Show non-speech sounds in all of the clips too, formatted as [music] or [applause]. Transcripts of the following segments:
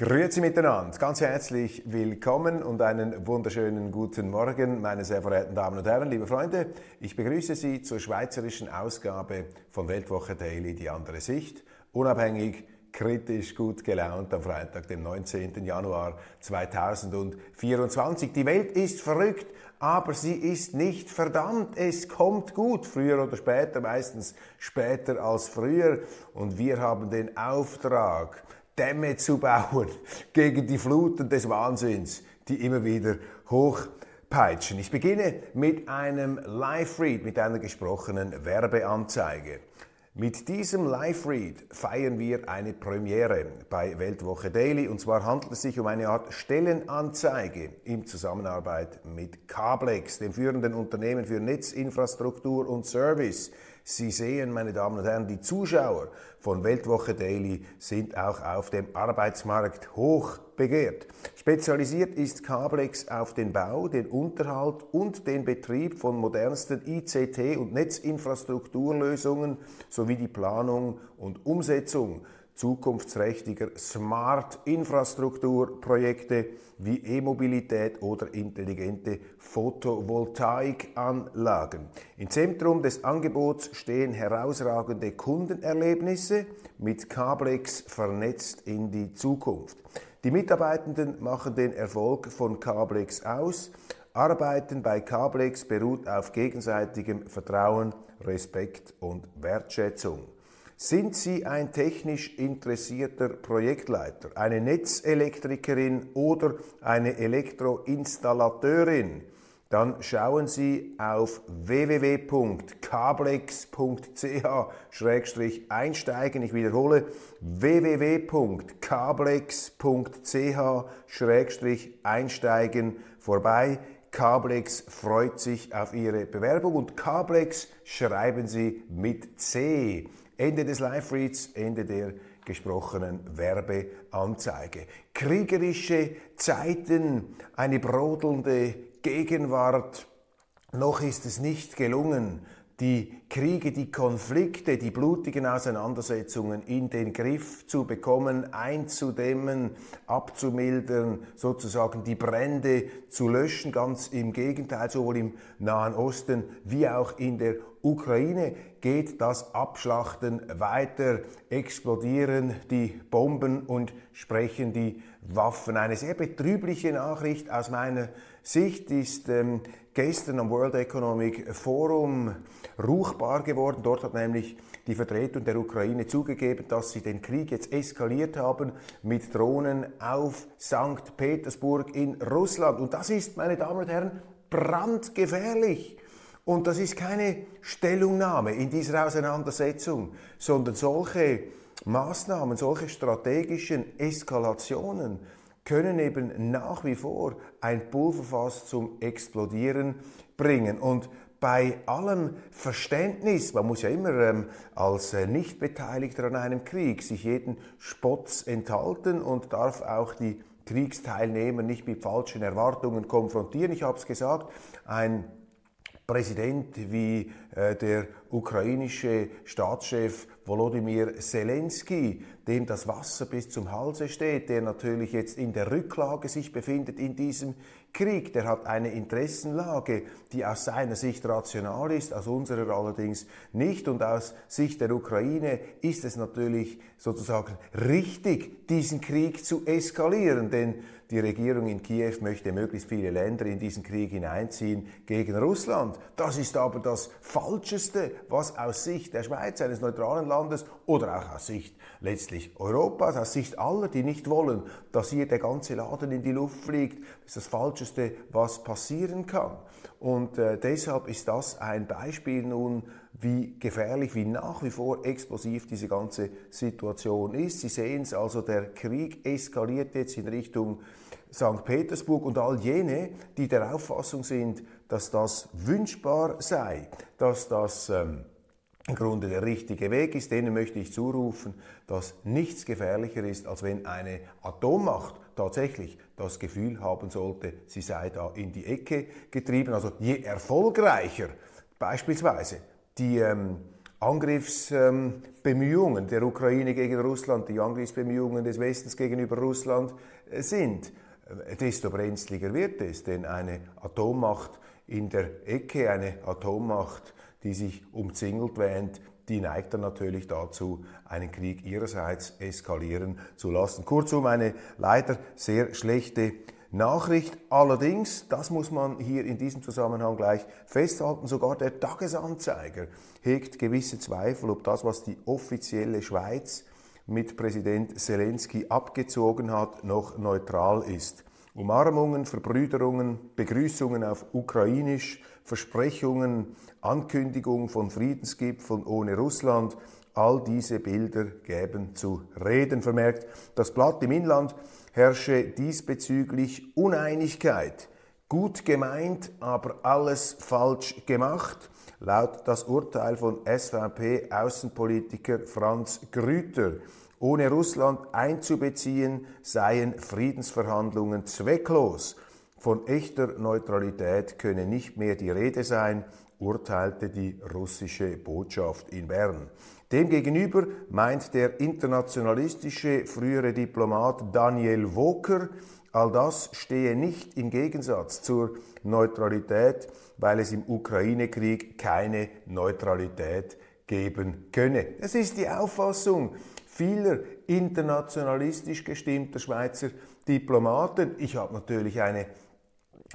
Grüezi miteinander, ganz herzlich willkommen und einen wunderschönen guten Morgen, meine sehr verehrten Damen und Herren, liebe Freunde. Ich begrüße Sie zur schweizerischen Ausgabe von Weltwoche Daily, die andere Sicht. Unabhängig, kritisch, gut gelaunt am Freitag, dem 19. Januar 2024. Die Welt ist verrückt, aber sie ist nicht verdammt. Es kommt gut, früher oder später, meistens später als früher. Und wir haben den Auftrag, Dämme zu bauen [laughs] gegen die Fluten des Wahnsinns, die immer wieder hochpeitschen. Ich beginne mit einem Live-Read, mit einer gesprochenen Werbeanzeige. Mit diesem Live-Read feiern wir eine Premiere bei Weltwoche Daily und zwar handelt es sich um eine Art Stellenanzeige in Zusammenarbeit mit Cablex, dem führenden Unternehmen für Netzinfrastruktur und Service. Sie sehen, meine Damen und Herren, die Zuschauer von Weltwoche Daily sind auch auf dem Arbeitsmarkt hoch begehrt. Spezialisiert ist Cablex auf den Bau, den Unterhalt und den Betrieb von modernsten ICT- und Netzinfrastrukturlösungen sowie die Planung und Umsetzung zukunftsträchtiger Smart-Infrastrukturprojekte wie E-Mobilität oder intelligente Photovoltaikanlagen. Im Zentrum des Angebots stehen herausragende Kundenerlebnisse mit Cablex vernetzt in die Zukunft. Die Mitarbeitenden machen den Erfolg von Cablex aus. Arbeiten bei Cablex beruht auf gegenseitigem Vertrauen, Respekt und Wertschätzung. Sind Sie ein technisch interessierter Projektleiter, eine Netzelektrikerin oder eine Elektroinstallateurin? Dann schauen Sie auf www.cablex.ch-einsteigen. Ich wiederhole www.cablex.ch-einsteigen vorbei. Cablex freut sich auf Ihre Bewerbung und Cablex schreiben Sie mit C. Ende des Live-Reads, Ende der gesprochenen Werbeanzeige. Kriegerische Zeiten, eine brodelnde Gegenwart. Noch ist es nicht gelungen, die Kriege, die Konflikte, die blutigen Auseinandersetzungen in den Griff zu bekommen, einzudämmen, abzumildern, sozusagen die Brände zu löschen. Ganz im Gegenteil, sowohl im Nahen Osten wie auch in der Ukraine geht das Abschlachten weiter, explodieren die Bomben und sprechen die Waffen. Eine sehr betrübliche Nachricht aus meiner Sicht ist ähm, gestern am World Economic Forum ruchbar geworden. Dort hat nämlich die Vertretung der Ukraine zugegeben, dass sie den Krieg jetzt eskaliert haben mit Drohnen auf St. Petersburg in Russland. Und das ist, meine Damen und Herren, brandgefährlich. Und das ist keine Stellungnahme in dieser Auseinandersetzung, sondern solche Maßnahmen, solche strategischen Eskalationen können eben nach wie vor ein Pulverfass zum Explodieren bringen. Und bei allem Verständnis, man muss ja immer ähm, als äh, Nichtbeteiligter an einem Krieg sich jeden Spotts enthalten und darf auch die Kriegsteilnehmer nicht mit falschen Erwartungen konfrontieren. Ich habe es gesagt, ein Präsident wie äh, der ukrainische Staatschef Volodymyr Zelensky, dem das Wasser bis zum Halse steht, der natürlich jetzt in der Rücklage sich befindet in diesem Krieg, der hat eine Interessenlage, die aus seiner Sicht rational ist, aus unserer allerdings nicht. Und aus Sicht der Ukraine ist es natürlich sozusagen richtig, diesen Krieg zu eskalieren, denn die Regierung in Kiew möchte möglichst viele Länder in diesen Krieg hineinziehen gegen Russland. Das ist aber das Falscheste, was aus Sicht der Schweiz, eines neutralen Landes oder auch aus Sicht letztlich Europas, aus Sicht aller, die nicht wollen, dass hier der ganze Laden in die Luft fliegt, ist das Falscheste, was passieren kann. Und äh, deshalb ist das ein Beispiel nun, wie gefährlich, wie nach wie vor explosiv diese ganze Situation ist. Sie sehen es also, der Krieg eskaliert jetzt in Richtung St. Petersburg und all jene, die der Auffassung sind, dass das wünschbar sei, dass das ähm, im Grunde der richtige Weg ist, denen möchte ich zurufen, dass nichts gefährlicher ist, als wenn eine Atommacht tatsächlich das Gefühl haben sollte, sie sei da in die Ecke getrieben. Also je erfolgreicher beispielsweise die ähm, Angriffsbemühungen ähm, der Ukraine gegen Russland, die Angriffsbemühungen des Westens gegenüber Russland äh, sind, desto brenzliger wird es. Denn eine Atommacht in der Ecke, eine Atommacht, die sich umzingelt wähnt, die neigt dann natürlich dazu, einen Krieg ihrerseits eskalieren zu lassen. Kurzum, eine leider sehr schlechte Nachricht. Allerdings, das muss man hier in diesem Zusammenhang gleich festhalten, sogar der Tagesanzeiger hegt gewisse Zweifel, ob das, was die offizielle Schweiz mit Präsident Zelensky abgezogen hat, noch neutral ist. Umarmungen, Verbrüderungen, Begrüßungen auf Ukrainisch, Versprechungen, Ankündigung von Friedensgipfeln ohne Russland, all diese Bilder gäben zu reden, vermerkt das Blatt im Inland herrsche diesbezüglich Uneinigkeit. Gut gemeint, aber alles falsch gemacht, laut das Urteil von SVP-Außenpolitiker Franz Grüter. Ohne Russland einzubeziehen, seien Friedensverhandlungen zwecklos. Von echter Neutralität könne nicht mehr die Rede sein, urteilte die russische Botschaft in Bern. Demgegenüber meint der internationalistische frühere Diplomat Daniel Woker, all das stehe nicht im Gegensatz zur Neutralität, weil es im Ukraine-Krieg keine Neutralität geben könne. Es ist die Auffassung vieler internationalistisch gestimmter Schweizer Diplomaten. Ich habe natürlich eine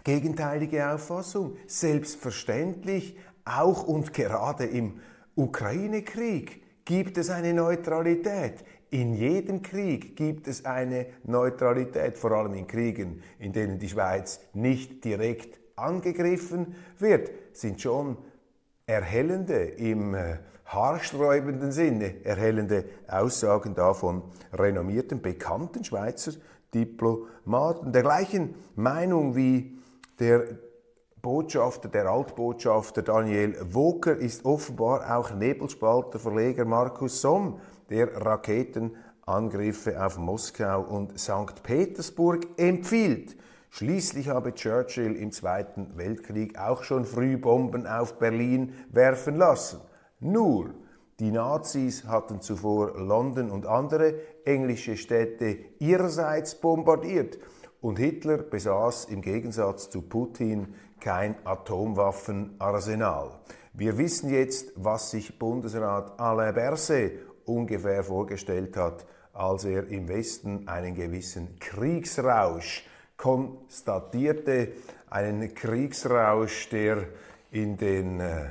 gegenteilige Auffassung. Selbstverständlich, auch und gerade im Ukraine-Krieg gibt es eine Neutralität. In jedem Krieg gibt es eine Neutralität, vor allem in Kriegen, in denen die Schweiz nicht direkt angegriffen wird, sind schon erhellende im äh, haarsträubenden Sinne erhellende Aussagen da von renommierten, bekannten Schweizer Diplomaten. Der gleichen Meinung wie der Botschafter, der Altbotschafter Daniel Woker ist offenbar auch Nebelspalter Verleger Markus Somm, der Raketenangriffe auf Moskau und St. Petersburg empfiehlt. Schließlich habe Churchill im Zweiten Weltkrieg auch schon früh Bomben auf Berlin werfen lassen. Nur, die Nazis hatten zuvor London und andere englische Städte ihrerseits bombardiert und Hitler besaß im Gegensatz zu Putin kein Atomwaffenarsenal. Wir wissen jetzt, was sich Bundesrat Alain Berset ungefähr vorgestellt hat, als er im Westen einen gewissen Kriegsrausch konstatierte, einen Kriegsrausch, der in den äh,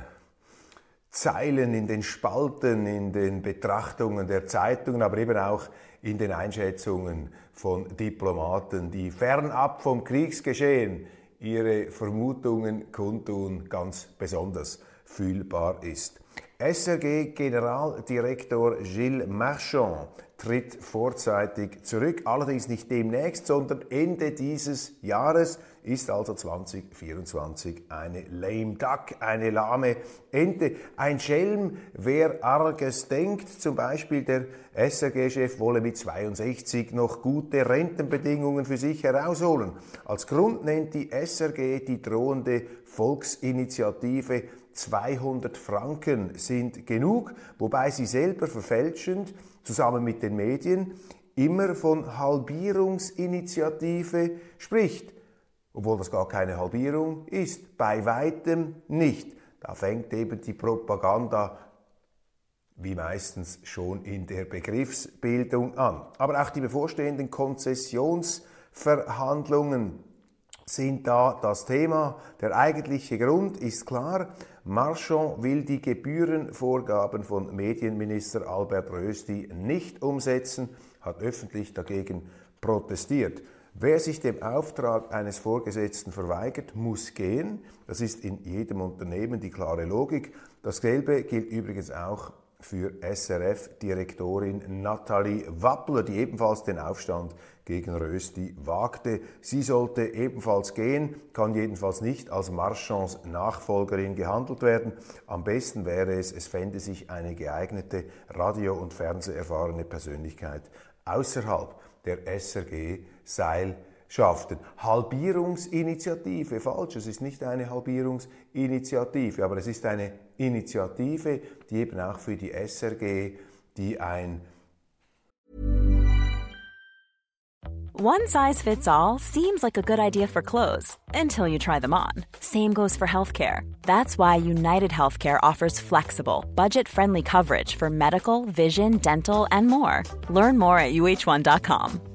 Zeilen, in den Spalten, in den Betrachtungen der Zeitungen, aber eben auch in den Einschätzungen von Diplomaten, die fernab vom Kriegsgeschehen ihre Vermutungen kundtun, ganz besonders fühlbar ist. SRG-Generaldirektor Gilles Marchand tritt vorzeitig zurück, allerdings nicht demnächst, sondern Ende dieses Jahres ist also 2024 eine lame duck, eine lahme Ente, ein Schelm, wer arges denkt, zum Beispiel der SRG-Chef wolle mit 62 noch gute Rentenbedingungen für sich herausholen. Als Grund nennt die SRG die drohende Volksinitiative 200 Franken sind genug, wobei sie selber verfälschend zusammen mit den Medien immer von Halbierungsinitiative spricht, obwohl das gar keine Halbierung ist, bei weitem nicht. Da fängt eben die Propaganda wie meistens schon in der Begriffsbildung an. Aber auch die bevorstehenden Konzessions- Tarifverhandlungen sind da das Thema. Der eigentliche Grund ist klar. Marchand will die Gebührenvorgaben von Medienminister Albert Rösti nicht umsetzen, hat öffentlich dagegen protestiert. Wer sich dem Auftrag eines Vorgesetzten verweigert, muss gehen. Das ist in jedem Unternehmen die klare Logik. Dasselbe gilt übrigens auch für SRF-Direktorin Nathalie Wappler, die ebenfalls den Aufstand gegen Rösti wagte. Sie sollte ebenfalls gehen, kann jedenfalls nicht als Marchands Nachfolgerin gehandelt werden. Am besten wäre es, es fände sich eine geeignete Radio- und Fernseherfahrene Persönlichkeit außerhalb der SRG Seilschaften. Halbierungsinitiative, falsch, es ist nicht eine Halbierungsinitiative, aber es ist eine Initiative, die eben auch für die SRG, die ein One size fits all seems like a good idea for clothes until you try them on. Same goes for healthcare. That's why United Healthcare offers flexible, budget friendly coverage for medical, vision, dental, and more. Learn more at uh1.com.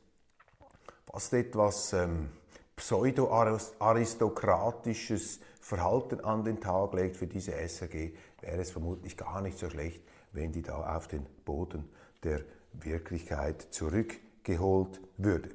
fast etwas ähm, pseudo-aristokratisches Verhalten an den Tag legt für diese SRG, wäre es vermutlich gar nicht so schlecht, wenn die da auf den Boden der Wirklichkeit zurückgeholt würde.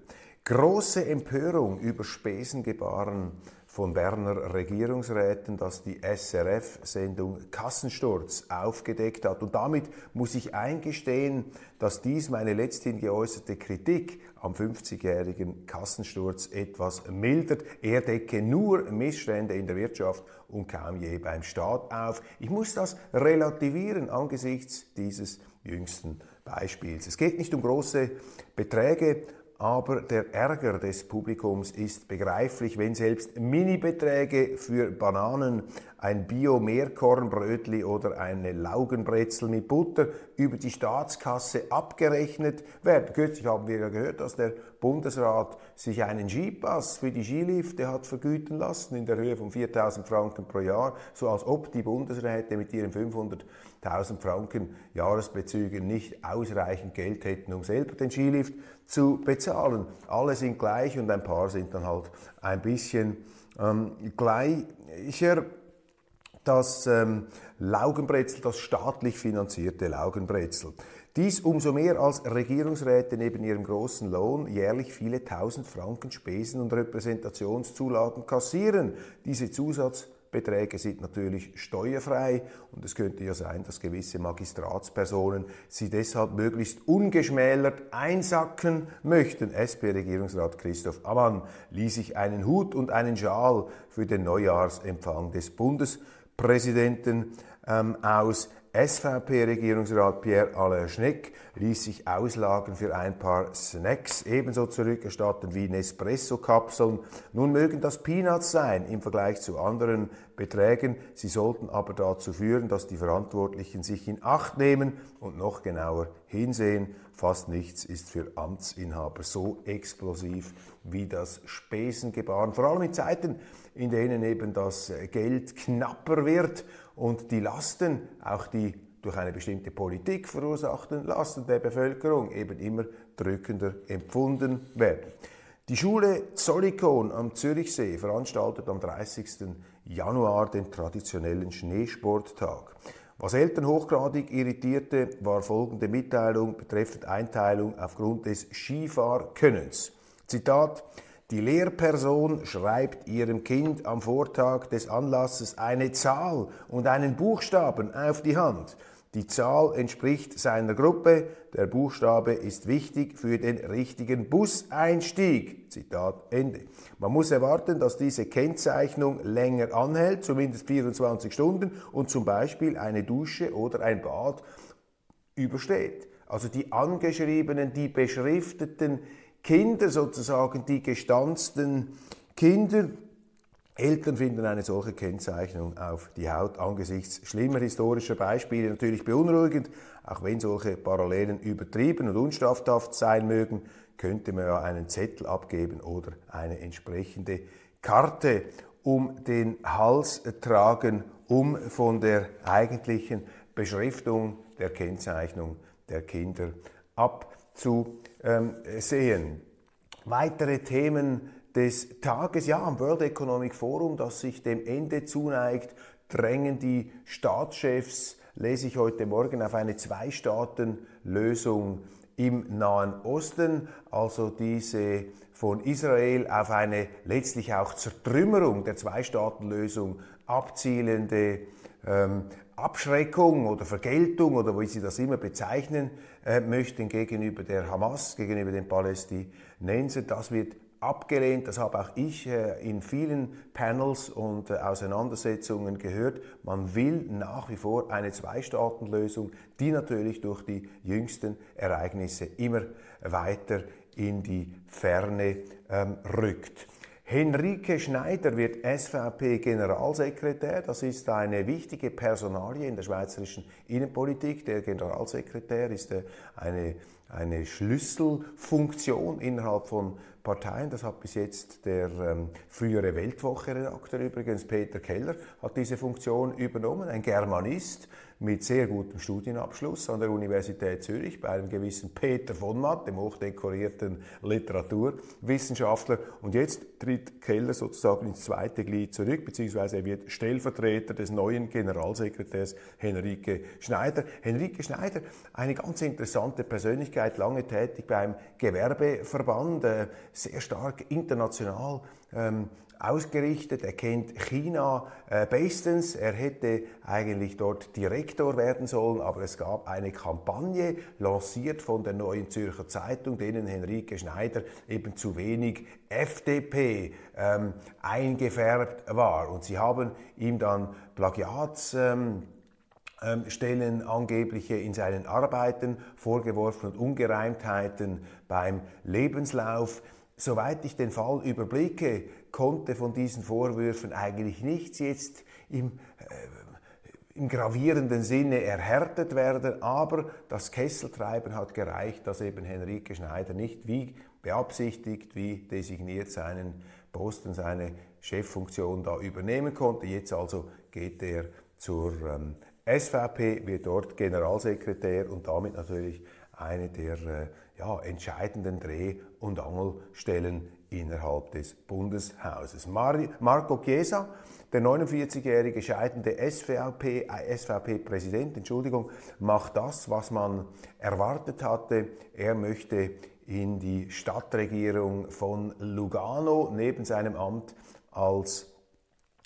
Große Empörung über Spesengebaren von Berner Regierungsräten, dass die SRF-Sendung Kassensturz aufgedeckt hat. Und damit muss ich eingestehen, dass dies meine letzthin geäußerte Kritik am 50-jährigen Kassensturz etwas mildert. Er decke nur Missstände in der Wirtschaft und kaum je beim Staat auf. Ich muss das relativieren angesichts dieses jüngsten Beispiels. Es geht nicht um große Beträge, aber der Ärger des Publikums ist begreiflich, wenn selbst Minibeträge für Bananen, ein Bio-Meerkornbrötli oder eine Laugenbrezel mit Butter über die Staatskasse abgerechnet werden. Kürzlich haben wir ja gehört, dass der Bundesrat sich einen Skipass für die Skilifte hat vergüten lassen in der Höhe von 4000 Franken pro Jahr, so als ob die Bundesräte mit ihren 500.000 Franken Jahresbezügen nicht ausreichend Geld hätten, um selber den Skilift zu bezahlen. Alle sind gleich und ein paar sind dann halt ein bisschen ähm, gleicher. Das ähm, Laugenbrezel, das staatlich finanzierte Laugenbrezel. Dies umso mehr als Regierungsräte neben ihrem großen Lohn jährlich viele tausend Franken Spesen und Repräsentationszulagen kassieren. Diese Zusatz Beträge sind natürlich steuerfrei und es könnte ja sein, dass gewisse Magistratspersonen sie deshalb möglichst ungeschmälert einsacken möchten. SP-Regierungsrat Christoph Ammann ließ sich einen Hut und einen Schal für den Neujahrsempfang des Bundespräsidenten ähm, aus. SVP-Regierungsrat Pierre-Alain Schneck ließ sich Auslagen für ein paar Snacks ebenso zurückerstatten wie Nespresso-Kapseln. Nun mögen das Peanuts sein im Vergleich zu anderen Beträgen, sie sollten aber dazu führen, dass die Verantwortlichen sich in Acht nehmen und noch genauer hinsehen. Fast nichts ist für Amtsinhaber so explosiv wie das Spesengebaren, vor allem in Zeiten, in denen eben das Geld knapper wird und die Lasten, auch die durch eine bestimmte Politik verursachten Lasten der Bevölkerung eben immer drückender empfunden werden. Die Schule Zollikon am Zürichsee veranstaltet am 30. Januar den traditionellen Schneesporttag. Was Eltern hochgradig irritierte, war folgende Mitteilung betreffend Einteilung aufgrund des Skifahrkönnens. Zitat die Lehrperson schreibt ihrem Kind am Vortag des Anlasses eine Zahl und einen Buchstaben auf die Hand. Die Zahl entspricht seiner Gruppe, der Buchstabe ist wichtig für den richtigen Buseinstieg. Zitat Ende. Man muss erwarten, dass diese Kennzeichnung länger anhält, zumindest 24 Stunden, und zum Beispiel eine Dusche oder ein Bad übersteht. Also die angeschriebenen, die beschrifteten Kinder, sozusagen die gestanzten Kinder, Eltern finden eine solche Kennzeichnung auf die Haut angesichts schlimmer historischer Beispiele natürlich beunruhigend, auch wenn solche Parallelen übertrieben und unstrafhaft sein mögen, könnte man ja einen Zettel abgeben oder eine entsprechende Karte um den Hals tragen, um von der eigentlichen Beschriftung der Kennzeichnung der Kinder abzusehen. Weitere Themen des Tages, ja, am World Economic Forum, das sich dem Ende zuneigt, drängen die Staatschefs, lese ich heute Morgen, auf eine Zwei-Staaten-Lösung im Nahen Osten, also diese von Israel auf eine letztlich auch Zertrümmerung der Zwei-Staaten-Lösung abzielende ähm, Abschreckung oder Vergeltung oder wie Sie das immer bezeichnen äh, möchten gegenüber der Hamas, gegenüber den Palästinensern. Das wird abgelehnt. Das habe auch ich äh, in vielen Panels und äh, Auseinandersetzungen gehört. Man will nach wie vor eine Zwei-Staaten-Lösung, die natürlich durch die jüngsten Ereignisse immer weiter in die Ferne ähm, rückt. Henrike Schneider wird SVP-Generalsekretär. Das ist eine wichtige Personalie in der schweizerischen Innenpolitik. Der Generalsekretär ist äh, eine, eine Schlüsselfunktion innerhalb von Parteien. Das hat bis jetzt der ähm, frühere Weltwoche-Redakteur übrigens, Peter Keller, hat diese Funktion übernommen. Ein Germanist, mit sehr gutem Studienabschluss an der Universität Zürich bei einem gewissen Peter von Matt, dem hochdekorierten Literaturwissenschaftler. Und jetzt tritt Keller sozusagen ins zweite Glied zurück, beziehungsweise er wird Stellvertreter des neuen Generalsekretärs Henrike Schneider. Henrike Schneider, eine ganz interessante Persönlichkeit, lange tätig beim Gewerbeverband, äh, sehr stark international ähm, ausgerichtet. Er kennt China äh, bestens. Er hätte eigentlich dort Direktor werden sollen, aber es gab eine Kampagne lanciert von der Neuen Zürcher Zeitung, denen Henrike Schneider eben zu wenig FDP ähm, eingefärbt war. Und sie haben ihm dann Plagiats ähm, ähm, Stellen angebliche in seinen Arbeiten vorgeworfen und Ungereimtheiten beim Lebenslauf. Soweit ich den Fall überblicke, konnte von diesen Vorwürfen eigentlich nichts jetzt im, äh, im gravierenden Sinne erhärtet werden, aber das Kesseltreiben hat gereicht, dass eben Henrike Schneider nicht wie beabsichtigt, wie designiert seinen Posten, seine Cheffunktion da übernehmen konnte. Jetzt also geht er zur ähm, SVP, wird dort Generalsekretär und damit natürlich eine der äh, ja, entscheidenden Dreh- und Angelstellen innerhalb des Bundeshauses. Marco Chiesa, der 49-jährige scheidende SVP, SVP-Präsident, Entschuldigung, macht das, was man erwartet hatte. Er möchte in die Stadtregierung von Lugano neben seinem Amt als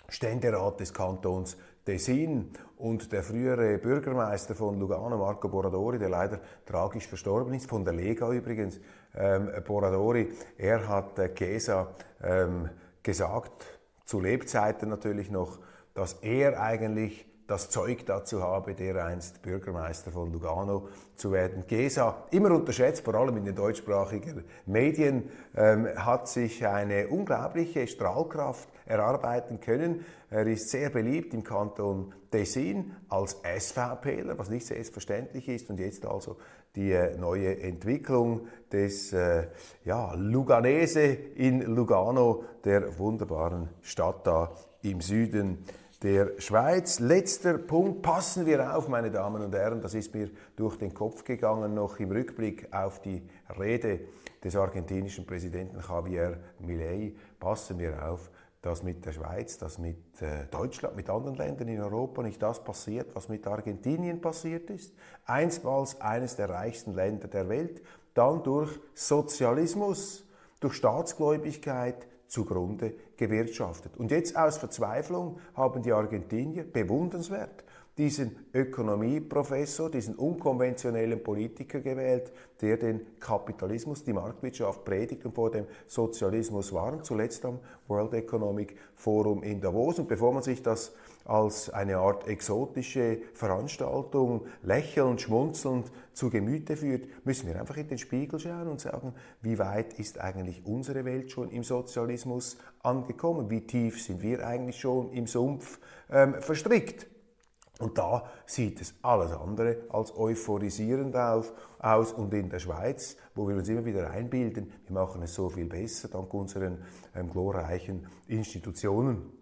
Ständerat des Kantons Tessin und der frühere Bürgermeister von Lugano, Marco Boradori, der leider tragisch verstorben ist, von der Lega übrigens, ähm, Boradori, er hat äh, Chiesa ähm, gesagt, zu Lebzeiten natürlich noch, dass er eigentlich das Zeug dazu habe, dereinst Bürgermeister von Lugano zu werden. Gesa, immer unterschätzt, vor allem in den deutschsprachigen Medien, ähm, hat sich eine unglaubliche Strahlkraft erarbeiten können. Er ist sehr beliebt im Kanton Tessin als SVPler, was nicht selbstverständlich ist und jetzt also die äh, neue Entwicklung des äh, ja, Luganese in Lugano, der wunderbaren Stadt da im Süden der Schweiz. Letzter Punkt, passen wir auf, meine Damen und Herren, das ist mir durch den Kopf gegangen, noch im Rückblick auf die Rede des argentinischen Präsidenten Javier Milei, passen wir auf, dass mit der Schweiz, dass mit äh, Deutschland, mit anderen Ländern in Europa nicht das passiert, was mit Argentinien passiert ist. Einstmals eines der reichsten Länder der Welt, dann durch Sozialismus, durch Staatsgläubigkeit, zugrunde gewirtschaftet. Und jetzt aus Verzweiflung haben die Argentinier bewundernswert diesen Ökonomieprofessor, diesen unkonventionellen Politiker gewählt, der den Kapitalismus, die Marktwirtschaft predigt und vor dem Sozialismus warnt, zuletzt am World Economic Forum in Davos. Und bevor man sich das als eine Art exotische Veranstaltung lächelnd, schmunzelnd zu Gemüte führt, müssen wir einfach in den Spiegel schauen und sagen, wie weit ist eigentlich unsere Welt schon im Sozialismus angekommen? Wie tief sind wir eigentlich schon im Sumpf ähm, verstrickt? Und da sieht es alles andere als euphorisierend auf, aus. Und in der Schweiz, wo wir uns immer wieder einbilden, wir machen es so viel besser dank unseren ähm, glorreichen Institutionen,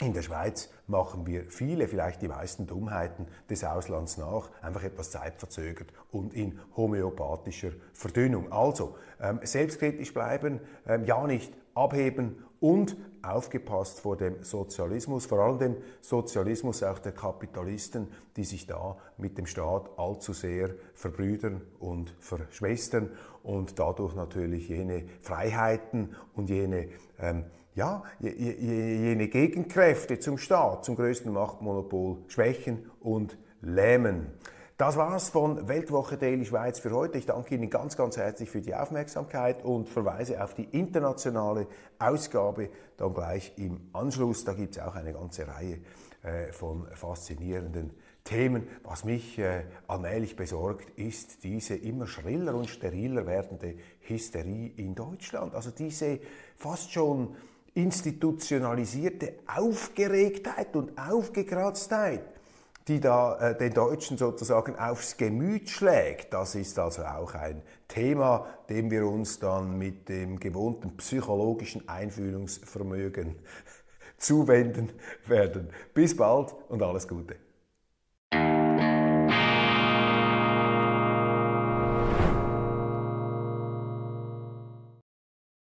in der Schweiz machen wir viele, vielleicht die meisten Dummheiten des Auslands nach, einfach etwas zeitverzögert und in homöopathischer Verdünnung. Also ähm, selbstkritisch bleiben, ähm, ja nicht abheben und aufgepasst vor dem Sozialismus, vor allem dem Sozialismus auch der Kapitalisten, die sich da mit dem Staat allzu sehr verbrüdern und verschwestern und dadurch natürlich jene Freiheiten und jene ähm, ja, jene Gegenkräfte zum Staat, zum größten Machtmonopol schwächen und lähmen. Das war's von Weltwoche Daily Schweiz für heute. Ich danke Ihnen ganz, ganz herzlich für die Aufmerksamkeit und verweise auf die internationale Ausgabe dann gleich im Anschluss. Da gibt es auch eine ganze Reihe äh, von faszinierenden Themen. Was mich äh, allmählich besorgt, ist diese immer schriller und steriler werdende Hysterie in Deutschland. Also diese fast schon institutionalisierte Aufgeregtheit und Aufgekratztheit, die da äh, den Deutschen sozusagen aufs Gemüt schlägt. Das ist also auch ein Thema, dem wir uns dann mit dem gewohnten psychologischen Einfühlungsvermögen [laughs] zuwenden werden. Bis bald und alles Gute.